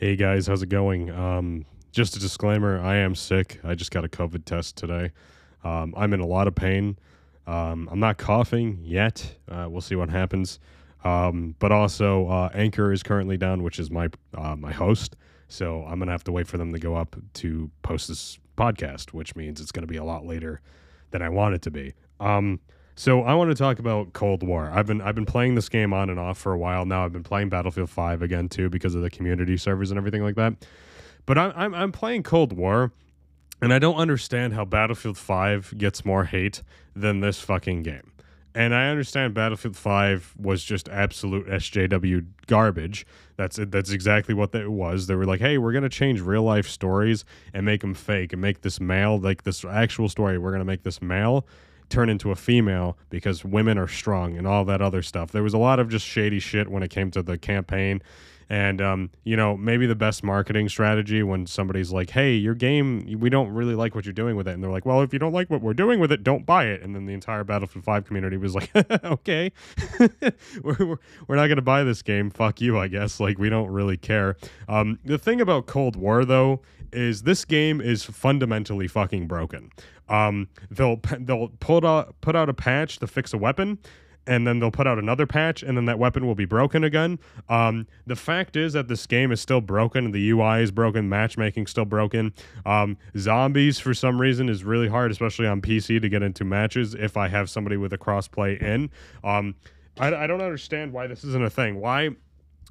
Hey guys, how's it going? Um, just a disclaimer: I am sick. I just got a COVID test today. Um, I'm in a lot of pain. Um, I'm not coughing yet. Uh, we'll see what happens. Um, but also, uh, Anchor is currently down, which is my uh, my host. So I'm gonna have to wait for them to go up to post this podcast, which means it's gonna be a lot later than I want it to be. Um, so I want to talk about Cold War. I've been I've been playing this game on and off for a while now. I've been playing Battlefield 5 again too because of the community servers and everything like that. But I'm I'm, I'm playing Cold War, and I don't understand how Battlefield 5 gets more hate than this fucking game. And I understand Battlefield 5 was just absolute SJW garbage. That's it. That's exactly what it was. They were like, "Hey, we're gonna change real life stories and make them fake and make this male like this actual story. We're gonna make this male." Turn into a female because women are strong and all that other stuff. There was a lot of just shady shit when it came to the campaign. And, um, you know, maybe the best marketing strategy when somebody's like, hey, your game, we don't really like what you're doing with it. And they're like, well, if you don't like what we're doing with it, don't buy it. And then the entire Battlefield 5 community was like, okay, we're, we're, we're not to buy this game. Fuck you, I guess. Like, we don't really care. Um, the thing about Cold War, though, is this game is fundamentally fucking broken. Um, they'll they'll put out put out a patch to fix a weapon, and then they'll put out another patch, and then that weapon will be broken again. Um, the fact is that this game is still broken. The UI is broken. Matchmaking still broken. Um, zombies for some reason is really hard, especially on PC, to get into matches if I have somebody with a crossplay in. Um, I, I don't understand why this isn't a thing. Why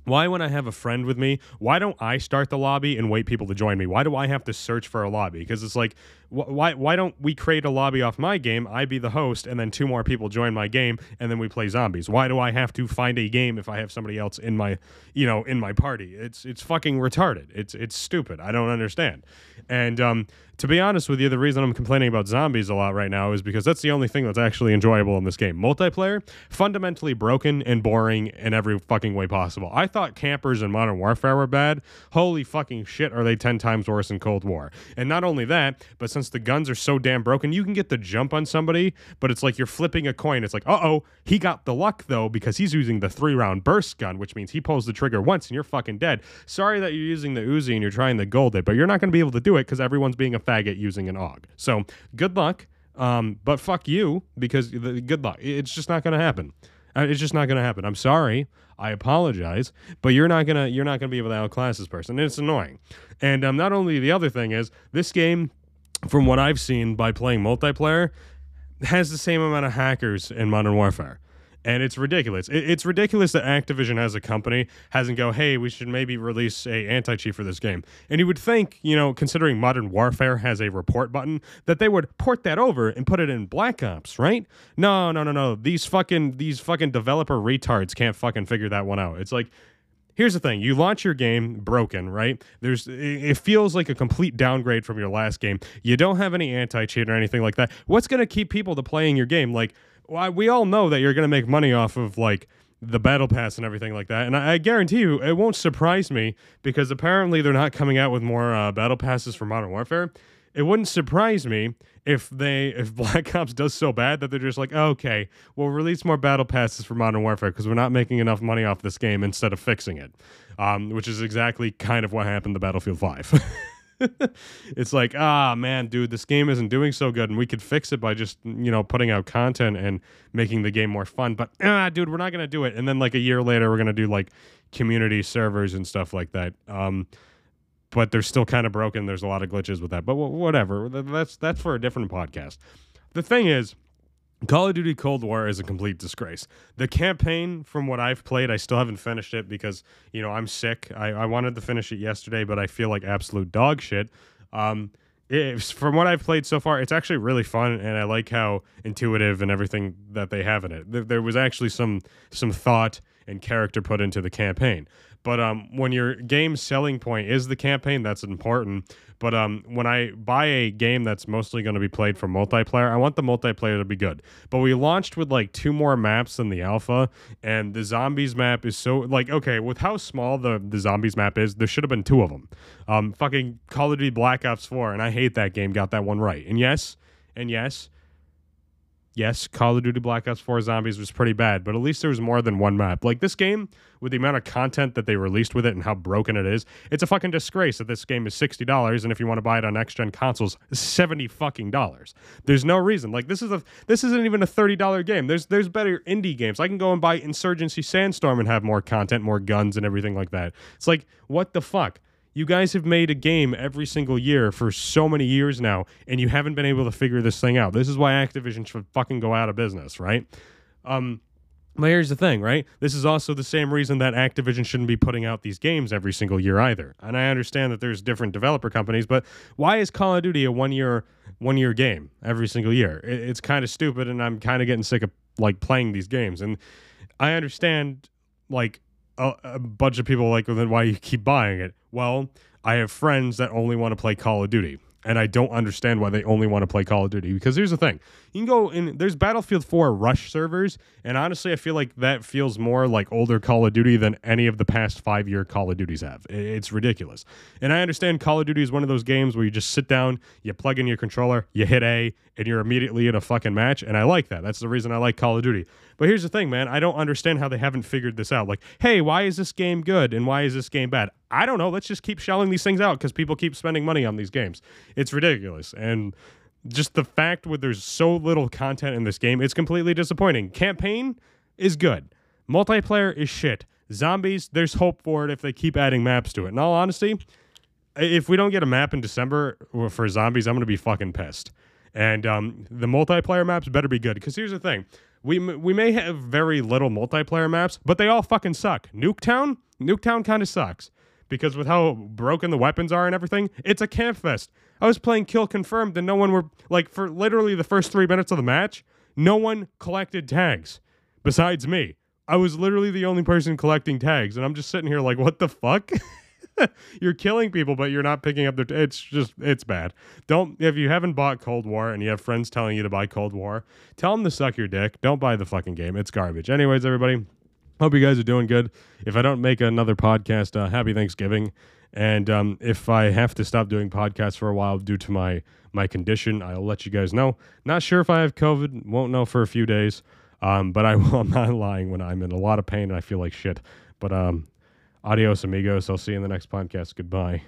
why, when I have a friend with me, why don't I start the lobby and wait people to join me? Why do I have to search for a lobby? Because it's like, wh- why why don't we create a lobby off my game? I be the host, and then two more people join my game, and then we play zombies. Why do I have to find a game if I have somebody else in my, you know, in my party? It's it's fucking retarded. It's it's stupid. I don't understand. And um, to be honest with you, the reason I'm complaining about zombies a lot right now is because that's the only thing that's actually enjoyable in this game. Multiplayer, fundamentally broken and boring in every fucking way possible. I thought campers in Modern Warfare were bad. Holy fucking shit, are they 10 times worse in Cold War? And not only that, but since the guns are so damn broken, you can get the jump on somebody, but it's like you're flipping a coin. It's like, uh oh, he got the luck though because he's using the three round burst gun, which means he pulls the trigger once and you're fucking dead. Sorry that you're using the Uzi and you're trying to gold it, but you're not going to be able to do it because everyone's being a faggot using an AUG. So good luck. Um, but fuck you because the, good luck. It's just not going to happen. Uh, It's just not going to happen. I'm sorry. I apologize, but you're not gonna you're not gonna be able to outclass this person. And it's annoying. And um, not only the other thing is this game, from what I've seen by playing multiplayer, has the same amount of hackers in Modern Warfare. And it's ridiculous. It- it's ridiculous that Activision as a company hasn't go, hey, we should maybe release a anti-cheat for this game. And you would think, you know, considering Modern Warfare has a report button, that they would port that over and put it in Black Ops, right? No, no, no, no. These fucking these fucking developer retards can't fucking figure that one out. It's like Here's the thing: you launch your game broken, right? There's it feels like a complete downgrade from your last game. You don't have any anti-cheat or anything like that. What's going to keep people to playing your game? Like, we all know that you're going to make money off of like the battle pass and everything like that. And I, I guarantee you, it won't surprise me because apparently they're not coming out with more uh, battle passes for Modern Warfare. It wouldn't surprise me if they if Black Ops does so bad that they're just like, okay, we'll release more battle passes for Modern Warfare because we're not making enough money off this game instead of fixing it, um, which is exactly kind of what happened to Battlefield Five. it's like, ah, man, dude, this game isn't doing so good, and we could fix it by just, you know, putting out content and making the game more fun. But, ah, dude, we're not gonna do it. And then, like a year later, we're gonna do like community servers and stuff like that. Um, but they're still kind of broken. There's a lot of glitches with that. But wh- whatever, that's that's for a different podcast. The thing is, Call of Duty Cold War is a complete disgrace. The campaign, from what I've played, I still haven't finished it because, you know, I'm sick. I, I wanted to finish it yesterday, but I feel like absolute dog shit. Um, from what I've played so far, it's actually really fun, and I like how intuitive and everything that they have in it. There, there was actually some some thought and character put into the campaign. But um, when your game selling point is the campaign, that's important. But um, when I buy a game that's mostly going to be played for multiplayer, I want the multiplayer to be good. But we launched with like two more maps than the alpha, and the zombies map is so like okay with how small the the zombies map is, there should have been two of them. Um, fucking Call of Duty Black Ops Four, and I hate that game. Got that one right. And yes, and yes, Yes, Call of Duty Black Ops 4 Zombies was pretty bad, but at least there was more than one map. Like this game, with the amount of content that they released with it and how broken it is, it's a fucking disgrace that this game is sixty dollars, and if you want to buy it on next gen consoles, seventy fucking dollars. There's no reason. Like this is a this isn't even a thirty dollar game. There's there's better indie games. I can go and buy Insurgency Sandstorm and have more content, more guns, and everything like that. It's like what the fuck. You guys have made a game every single year for so many years now, and you haven't been able to figure this thing out. This is why Activision should fucking go out of business, right? Um, but here's the thing, right? This is also the same reason that Activision shouldn't be putting out these games every single year either. And I understand that there's different developer companies, but why is Call of Duty a one year one year game every single year? It, it's kind of stupid, and I'm kind of getting sick of like playing these games. And I understand like a, a bunch of people like, well, then why you keep buying it? Well, I have friends that only want to play Call of Duty. And I don't understand why they only want to play Call of Duty because here's the thing. You can go in there's Battlefield 4 rush servers and honestly I feel like that feels more like older Call of Duty than any of the past 5-year Call of Duties have. It's ridiculous. And I understand Call of Duty is one of those games where you just sit down, you plug in your controller, you hit A and you're immediately in a fucking match and I like that. That's the reason I like Call of Duty. But here's the thing, man. I don't understand how they haven't figured this out. Like, hey, why is this game good and why is this game bad? I don't know. Let's just keep shelling these things out because people keep spending money on these games. It's ridiculous. And just the fact where there's so little content in this game, it's completely disappointing. Campaign is good. Multiplayer is shit. Zombies, there's hope for it if they keep adding maps to it. In all honesty, if we don't get a map in December for zombies, I'm going to be fucking pissed. And um, the multiplayer maps better be good. Because here's the thing we we may have very little multiplayer maps, but they all fucking suck. Nuketown, Nuketown kind of sucks because with how broken the weapons are and everything, it's a camp fest. I was playing kill confirmed and no one were like for literally the first 3 minutes of the match, no one collected tags besides me. I was literally the only person collecting tags and I'm just sitting here like what the fuck? you're killing people, but you're not picking up their. T- it's just it's bad. Don't if you haven't bought Cold War and you have friends telling you to buy Cold War, tell them to suck your dick. Don't buy the fucking game. It's garbage. Anyways, everybody, hope you guys are doing good. If I don't make another podcast, uh, happy Thanksgiving. And um, if I have to stop doing podcasts for a while due to my my condition, I'll let you guys know. Not sure if I have COVID. Won't know for a few days. Um, but I will. I'm not lying when I'm in a lot of pain and I feel like shit. But um, Adios, amigos. I'll see you in the next podcast. Goodbye.